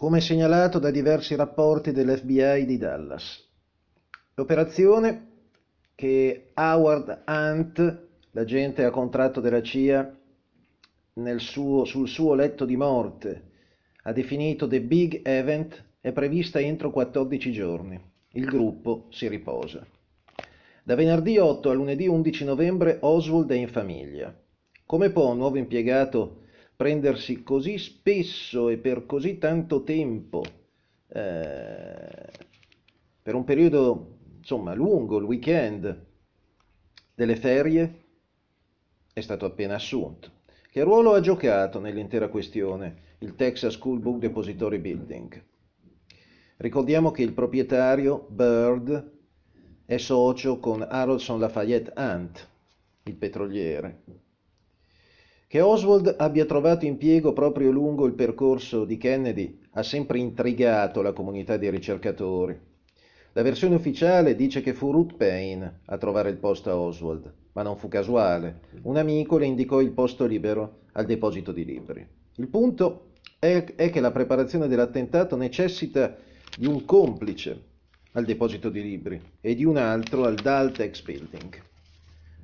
come segnalato da diversi rapporti dell'FBI di Dallas. L'operazione che Howard Hunt, l'agente a contratto della CIA, suo, sul suo letto di morte ha definito The Big Event, è prevista entro 14 giorni. Il gruppo si riposa. Da venerdì 8 a lunedì 11 novembre Oswald è in famiglia. Come può un nuovo impiegato prendersi così spesso e per così tanto tempo, eh, per un periodo insomma lungo, il weekend delle ferie, è stato appena assunto. Che ruolo ha giocato nell'intera questione il Texas School Book Depository Building? Ricordiamo che il proprietario, Bird, è socio con Harrelson Lafayette Hunt, il petroliere. Che Oswald abbia trovato impiego proprio lungo il percorso di Kennedy ha sempre intrigato la comunità dei ricercatori. La versione ufficiale dice che fu Ruth Payne a trovare il posto a Oswald, ma non fu casuale. Un amico le indicò il posto libero al deposito di libri. Il punto è, è che la preparazione dell'attentato necessita di un complice al deposito di libri e di un altro al Daltex Building.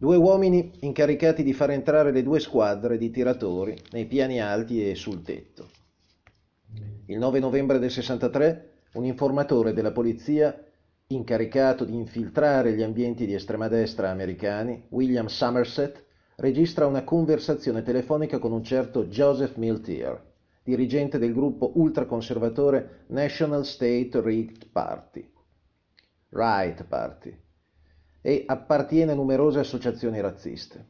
Due uomini incaricati di far entrare le due squadre di tiratori nei piani alti e sul tetto. Il 9 novembre del 63 un informatore della polizia incaricato di infiltrare gli ambienti di estrema destra americani, William Somerset, registra una conversazione telefonica con un certo Joseph Miltier, dirigente del gruppo ultraconservatore National State Right Party, Right Party e appartiene a numerose associazioni razziste.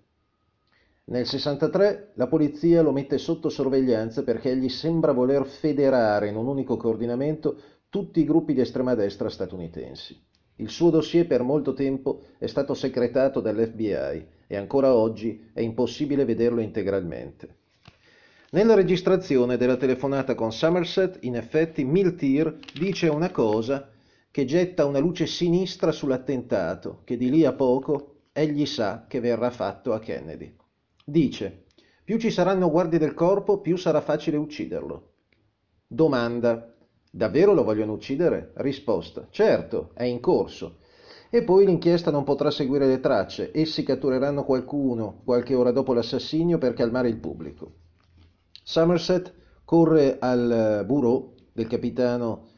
Nel 63 la polizia lo mette sotto sorveglianza perché gli sembra voler federare in un unico coordinamento tutti i gruppi di estrema destra statunitensi. Il suo dossier per molto tempo è stato secretato dall'FBI e ancora oggi è impossibile vederlo integralmente. Nella registrazione della telefonata con Somerset, in effetti, Miltir dice una cosa che getta una luce sinistra sull'attentato che di lì a poco egli sa che verrà fatto a Kennedy. Dice, più ci saranno guardie del corpo, più sarà facile ucciderlo. Domanda, davvero lo vogliono uccidere? Risposta, certo, è in corso. E poi l'inchiesta non potrà seguire le tracce, essi cattureranno qualcuno qualche ora dopo l'assassinio per calmare il pubblico. Somerset corre al bureau del capitano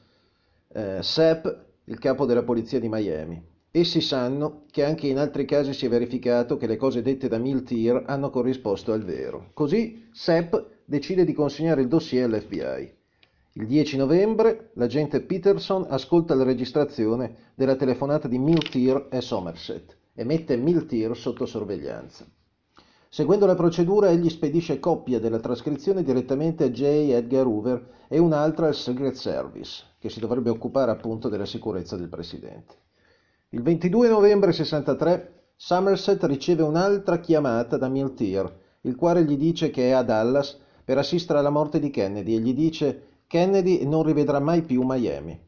eh, Sepp, il capo della polizia di Miami. Essi sanno che anche in altri casi si è verificato che le cose dette da Miltier hanno corrisposto al vero. Così Sepp decide di consegnare il dossier all'FBI. Il 10 novembre l'agente Peterson ascolta la registrazione della telefonata di Miltier e Somerset e mette Miltier sotto sorveglianza. Seguendo la procedura, egli spedisce copia della trascrizione direttamente a J. Edgar Hoover e un'altra al Secret Service, che si dovrebbe occupare appunto della sicurezza del presidente. Il 22 novembre 63 Somerset riceve un'altra chiamata da Miltier, il quale gli dice che è a Dallas per assistere alla morte di Kennedy e gli dice Kennedy non rivedrà mai più Miami.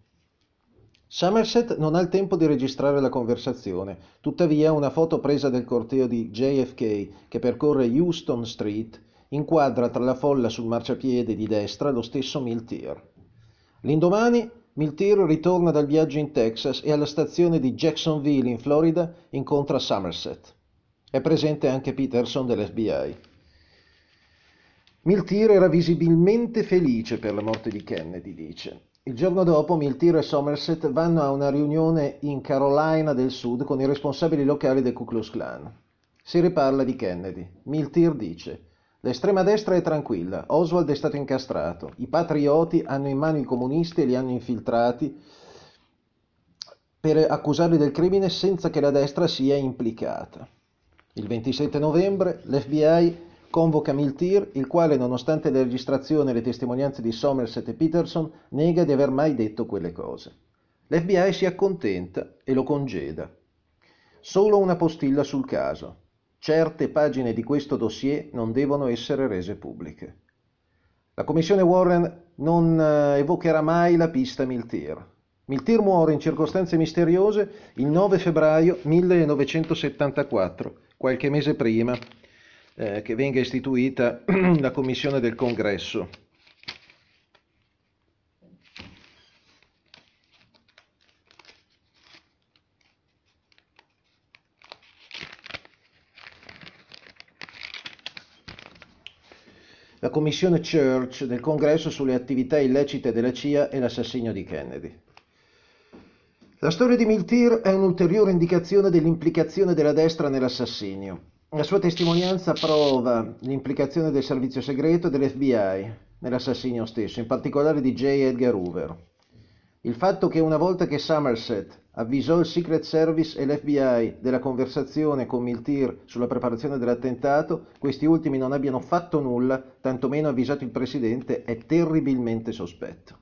Somerset non ha il tempo di registrare la conversazione, tuttavia una foto presa del corteo di JFK che percorre Houston Street inquadra tra la folla sul marciapiede di destra lo stesso Miltier. L'indomani Miltier ritorna dal viaggio in Texas e alla stazione di Jacksonville in Florida incontra Somerset. È presente anche Peterson dell'FBI. Miltier era visibilmente felice per la morte di Kennedy, dice. Il giorno dopo Miltier e Somerset vanno a una riunione in Carolina del Sud con i responsabili locali del Ku Klux Klan. Si riparla di Kennedy. Miltier dice L'estrema destra è tranquilla, Oswald è stato incastrato, i patrioti hanno in mano i comunisti e li hanno infiltrati per accusarli del crimine senza che la destra sia implicata. Il 27 novembre l'FBI convoca Miltir, il quale, nonostante le registrazioni e le testimonianze di Somerset e Peterson, nega di aver mai detto quelle cose. L'FBI si accontenta e lo congeda. Solo una postilla sul caso. Certe pagine di questo dossier non devono essere rese pubbliche. La commissione Warren non eh, evocherà mai la pista Miltir. Miltir muore in circostanze misteriose il 9 febbraio 1974, qualche mese prima eh, che venga istituita la commissione del congresso. La commissione Church del congresso sulle attività illecite della CIA e l'assassinio di Kennedy. La storia di Miltir è un'ulteriore indicazione dell'implicazione della destra nell'assassinio. La sua testimonianza prova l'implicazione del servizio segreto e dell'FBI nell'assassinio stesso, in particolare di J. Edgar Hoover. Il fatto che una volta che Somerset avvisò il Secret Service e l'FBI della conversazione con Miltir sulla preparazione dell'attentato, questi ultimi non abbiano fatto nulla, tantomeno avvisato il Presidente, è terribilmente sospetto.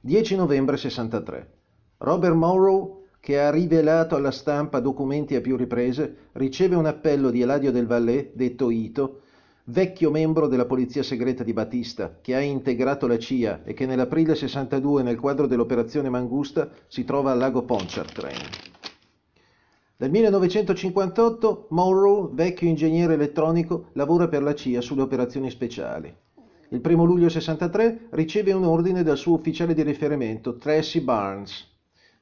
10 novembre 63. Robert Morrow che ha rivelato alla stampa documenti a più riprese, riceve un appello di Eladio del Vallée, detto Ito, vecchio membro della polizia segreta di Batista, che ha integrato la CIA e che nell'aprile 62 nel quadro dell'operazione Mangusta si trova al lago Pontchartrain. Nel 1958 Monroe, vecchio ingegnere elettronico, lavora per la CIA sulle operazioni speciali. Il 1 luglio 63 riceve un ordine dal suo ufficiale di riferimento, Tracy Barnes,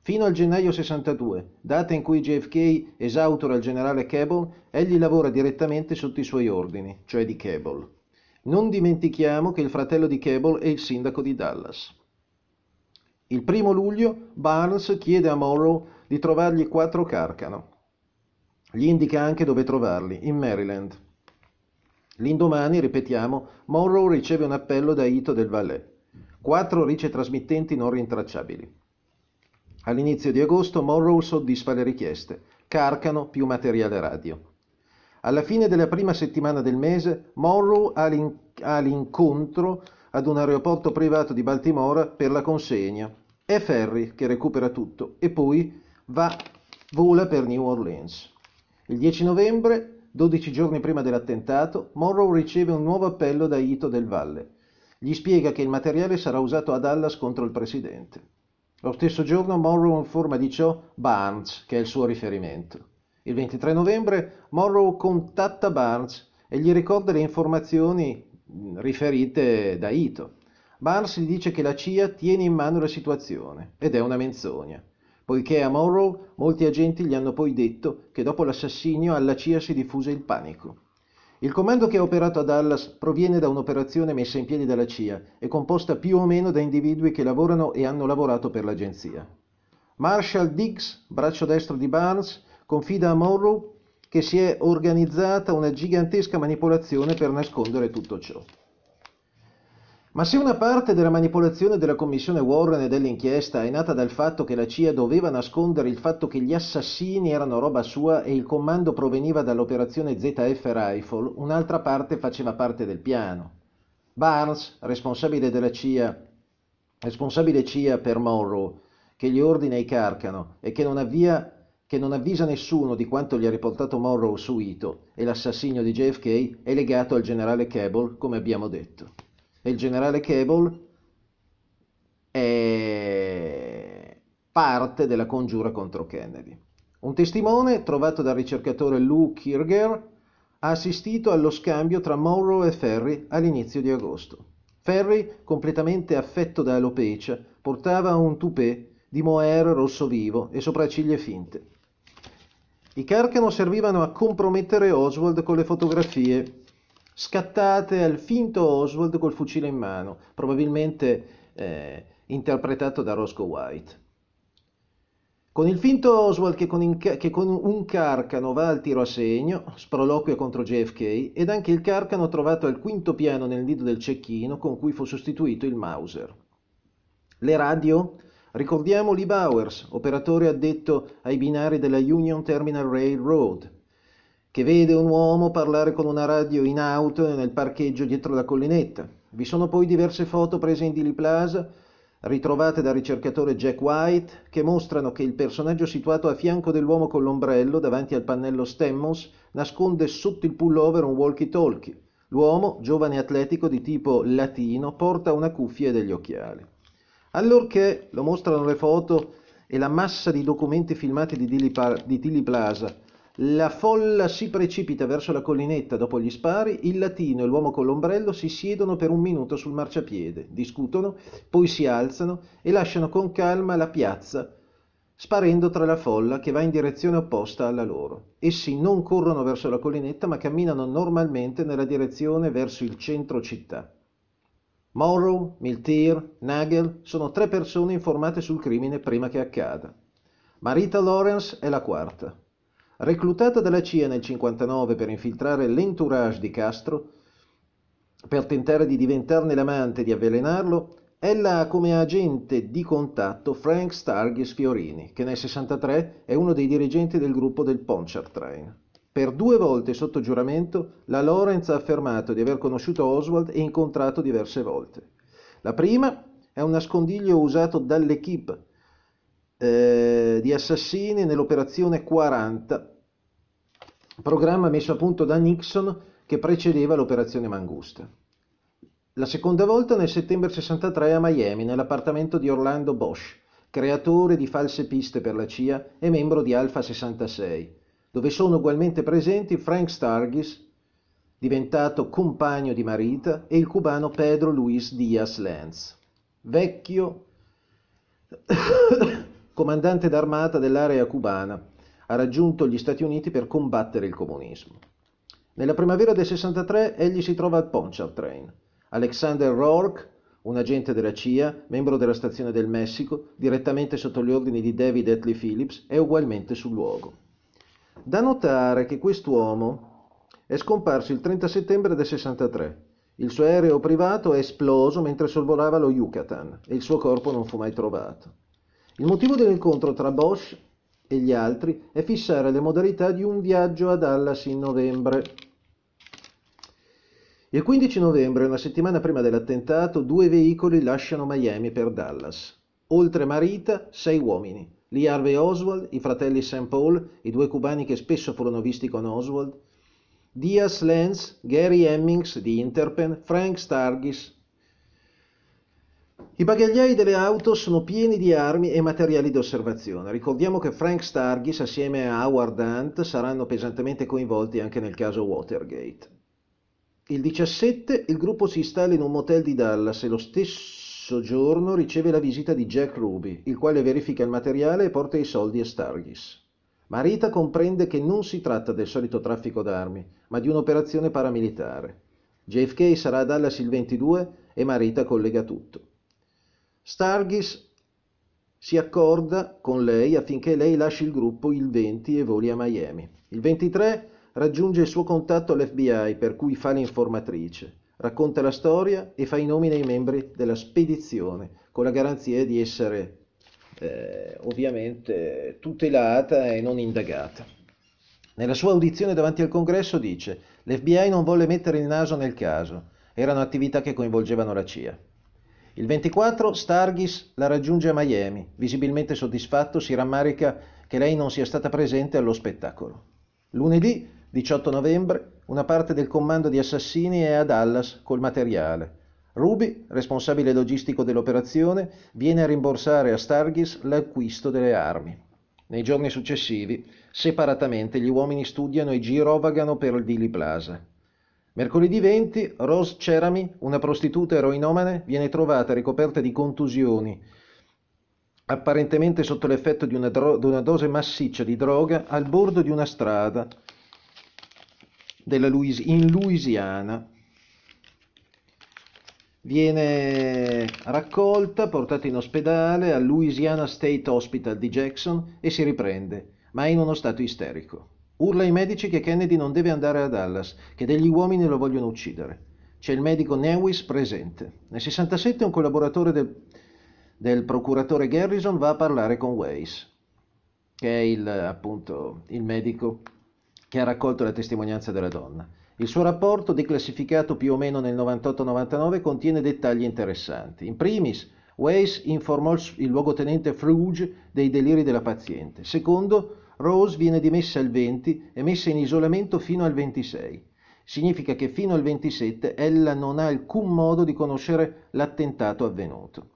Fino al gennaio 62, data in cui JFK esautora il generale Cable, egli lavora direttamente sotto i suoi ordini, cioè di Cable. Non dimentichiamo che il fratello di Cable è il sindaco di Dallas. Il primo luglio Barnes chiede a Morrow di trovargli quattro carcano. Gli indica anche dove trovarli, in Maryland. L'indomani, ripetiamo, Morrow riceve un appello da Ito del Valais. Quattro ricetrasmittenti non rintracciabili. All'inizio di agosto Morrow soddisfa le richieste. Carcano più materiale radio. Alla fine della prima settimana del mese, Morrow ha, l'in- ha l'incontro ad un aeroporto privato di Baltimora per la consegna. È Ferry che recupera tutto e poi va, vola per New Orleans. Il 10 novembre, 12 giorni prima dell'attentato, Morrow riceve un nuovo appello da Ito del Valle. Gli spiega che il materiale sarà usato a Dallas contro il presidente. Lo stesso giorno Monroe informa di ciò Barnes, che è il suo riferimento. Il 23 novembre Monroe contatta Barnes e gli ricorda le informazioni riferite da Ito. Barnes gli dice che la CIA tiene in mano la situazione ed è una menzogna, poiché a Monroe molti agenti gli hanno poi detto che dopo l'assassinio alla CIA si diffuse il panico. Il comando che ha operato a Dallas proviene da un'operazione messa in piedi dalla CIA e composta più o meno da individui che lavorano e hanno lavorato per l'agenzia. Marshall Diggs, braccio destro di Barnes, confida a Morrow che si è organizzata una gigantesca manipolazione per nascondere tutto ciò. Ma se una parte della manipolazione della commissione Warren e dell'inchiesta è nata dal fatto che la CIA doveva nascondere il fatto che gli assassini erano roba sua e il comando proveniva dall'operazione ZF Rifle, un'altra parte faceva parte del piano. Barnes, responsabile della CIA, responsabile CIA per Monroe, che gli ordina i carcano e che non, avvia, che non avvisa nessuno di quanto gli ha riportato Monroe su Ito e l'assassinio di JFK, è legato al generale Cable, come abbiamo detto e il generale Cable è parte della congiura contro Kennedy. Un testimone, trovato dal ricercatore Lou Kirger, ha assistito allo scambio tra Monroe e Ferry all'inizio di agosto. Ferry, completamente affetto da alopecia, portava un toupet di mohair rosso vivo e sopracciglia finte. I Carcano servivano a compromettere Oswald con le fotografie scattate al finto Oswald col fucile in mano, probabilmente eh, interpretato da Roscoe White. Con il finto Oswald che con, che con, un carcano va al tiro a segno, sproloquia contro JFK, ed anche il carcano trovato al quinto piano nel nido del cecchino con cui fu sostituito il Mauser. Le radio? Ricordiamo Lee Bowers, operatore addetto ai binari della Union Terminal Railroad, che vede un uomo parlare con una radio in auto nel parcheggio dietro la collinetta. Vi sono poi diverse foto prese in Dili Plaza, ritrovate dal ricercatore Jack White, che mostrano che il personaggio situato a fianco dell'uomo con l'ombrello davanti al pannello Stemmons nasconde sotto il pullover un walkie-talkie. L'uomo, giovane atletico di tipo latino, porta una cuffia e degli occhiali. Allorché, lo mostrano le foto e la massa di documenti filmati di Dili Plaza, la folla si precipita verso la collinetta dopo gli spari, il latino e l'uomo con l'ombrello si siedono per un minuto sul marciapiede, discutono, poi si alzano e lasciano con calma la piazza sparendo tra la folla che va in direzione opposta alla loro. Essi non corrono verso la collinetta ma camminano normalmente nella direzione verso il centro città. Morrow, Miltier, Nagel sono tre persone informate sul crimine prima che accada. Marita Lawrence è la quarta. Reclutata dalla CIA nel 59 per infiltrare l'entourage di Castro, per tentare di diventarne l'amante e di avvelenarlo, ella ha come agente di contatto Frank Stargis Fiorini, che nel 63 è uno dei dirigenti del gruppo del Pontchartrain. Per due volte sotto giuramento la Lawrence ha affermato di aver conosciuto Oswald e incontrato diverse volte. La prima è un nascondiglio usato dall'equipe eh, di assassini nell'operazione 40, programma messo a punto da Nixon che precedeva l'operazione Mangusta. La seconda volta nel settembre 63 a Miami, nell'appartamento di Orlando Bosch, creatore di false piste per la CIA e membro di Alpha 66 dove sono ugualmente presenti Frank Stargis, diventato compagno di Marita, e il cubano Pedro Luis Diaz Lenz, vecchio comandante d'armata dell'area cubana, ha raggiunto gli Stati Uniti per combattere il comunismo. Nella primavera del 63 egli si trova al Pontchartrain. Alexander Rourke, un agente della CIA, membro della stazione del Messico, direttamente sotto gli ordini di David Etley Phillips, è ugualmente sul luogo. Da notare che quest'uomo è scomparso il 30 settembre del 63. Il suo aereo privato è esploso mentre sorvolava lo Yucatan e il suo corpo non fu mai trovato. Il motivo dell'incontro tra Bosch e gli altri è fissare le modalità di un viaggio a Dallas in novembre. Il 15 novembre, una settimana prima dell'attentato, due veicoli lasciano Miami per Dallas. Oltre Marita, sei uomini. Lee Harvey Oswald, i fratelli St. Paul, i due cubani che spesso furono visti con Oswald, Diaz Lenz, Gary Hemmings di Interpen, Frank Stargis. I bagagliai delle auto sono pieni di armi e materiali di osservazione. Ricordiamo che Frank Stargis assieme a Howard Hunt saranno pesantemente coinvolti anche nel caso Watergate. Il 17 il gruppo si installa in un motel di Dallas e lo stesso soggiorno riceve la visita di Jack Ruby, il quale verifica il materiale e porta i soldi a Stargis. Marita comprende che non si tratta del solito traffico d'armi, ma di un'operazione paramilitare. JFK sarà a Dallas il 22 e Marita collega tutto. Stargis si accorda con lei affinché lei lasci il gruppo il 20 e voli a Miami. Il 23 raggiunge il suo contatto all'FBI per cui fa l'informatrice racconta la storia e fa i nomi dei membri della spedizione, con la garanzia di essere eh, ovviamente tutelata e non indagata. Nella sua audizione davanti al congresso dice l'FBI non volle mettere il naso nel caso, erano attività che coinvolgevano la CIA. Il 24 Stargis la raggiunge a Miami, visibilmente soddisfatto si rammarica che lei non sia stata presente allo spettacolo. Lunedì 18 novembre, una parte del comando di assassini è a Dallas col materiale. Ruby, responsabile logistico dell'operazione, viene a rimborsare a Stargis l'acquisto delle armi. Nei giorni successivi, separatamente, gli uomini studiano e girovagano per il Dili Plaza. Mercoledì 20, Rose Cerami, una prostituta eroinomane, viene trovata ricoperta di contusioni, apparentemente sotto l'effetto di una, dro- di una dose massiccia di droga, al bordo di una strada Louis- in Louisiana. Viene raccolta, portata in ospedale al Louisiana State Hospital di Jackson e si riprende, ma è in uno stato isterico. Urla ai medici che Kennedy non deve andare a Dallas, che degli uomini lo vogliono uccidere. C'è il medico Newis presente. Nel 67 un collaboratore del, del procuratore Garrison va a parlare con Weiss, che è il, appunto, il medico che ha raccolto la testimonianza della donna. Il suo rapporto, declassificato più o meno nel 98-99, contiene dettagli interessanti. In primis, Weiss informò il luogotenente Fruge dei deliri della paziente. Secondo, Rose viene dimessa il 20 e messa in isolamento fino al 26. Significa che fino al 27 ella non ha alcun modo di conoscere l'attentato avvenuto.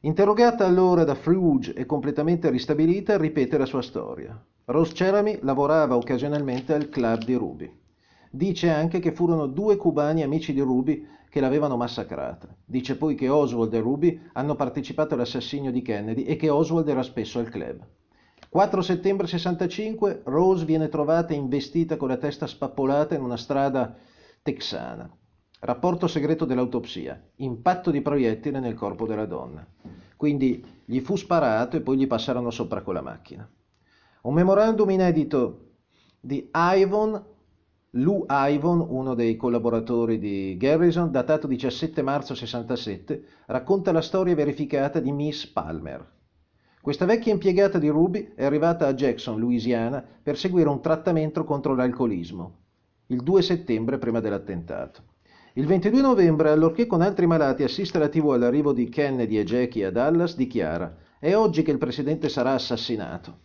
Interrogata allora da Fruge e completamente ristabilita, ripete la sua storia. Rose Cerami lavorava occasionalmente al club di Ruby. Dice anche che furono due cubani amici di Ruby che l'avevano massacrata. Dice poi che Oswald e Ruby hanno partecipato all'assassinio di Kennedy e che Oswald era spesso al club. 4 settembre 65, Rose viene trovata investita con la testa spappolata in una strada texana. Rapporto segreto dell'autopsia. Impatto di proiettile nel corpo della donna. Quindi gli fu sparato e poi gli passarono sopra con la macchina. Un memorandum inedito di Ivon, Lou Ivon, uno dei collaboratori di Garrison, datato 17 marzo 67, racconta la storia verificata di Miss Palmer. Questa vecchia impiegata di Ruby è arrivata a Jackson, Louisiana, per seguire un trattamento contro l'alcolismo, il 2 settembre prima dell'attentato. Il 22 novembre, allorché con altri malati assiste la TV all'arrivo di Kennedy e Jackie a Dallas, dichiara «È oggi che il presidente sarà assassinato».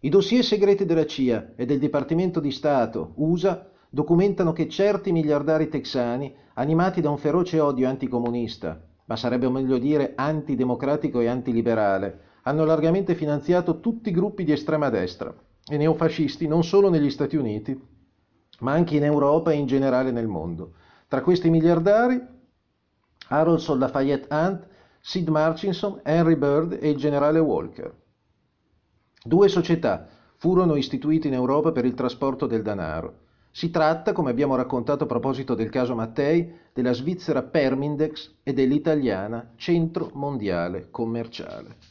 I dossier segreti della CIA e del Dipartimento di Stato USA documentano che certi miliardari texani, animati da un feroce odio anticomunista, ma sarebbe meglio dire antidemocratico e antiliberale, hanno largamente finanziato tutti i gruppi di estrema destra e neofascisti non solo negli Stati Uniti, ma anche in Europa e in generale nel mondo. Tra questi miliardari, Harold Lafayette Hunt, Sid Marchinson, Henry Bird e il generale Walker. Due società furono istituite in Europa per il trasporto del denaro. Si tratta, come abbiamo raccontato a proposito del caso Mattei, della svizzera Permindex e dell'italiana Centro Mondiale Commerciale.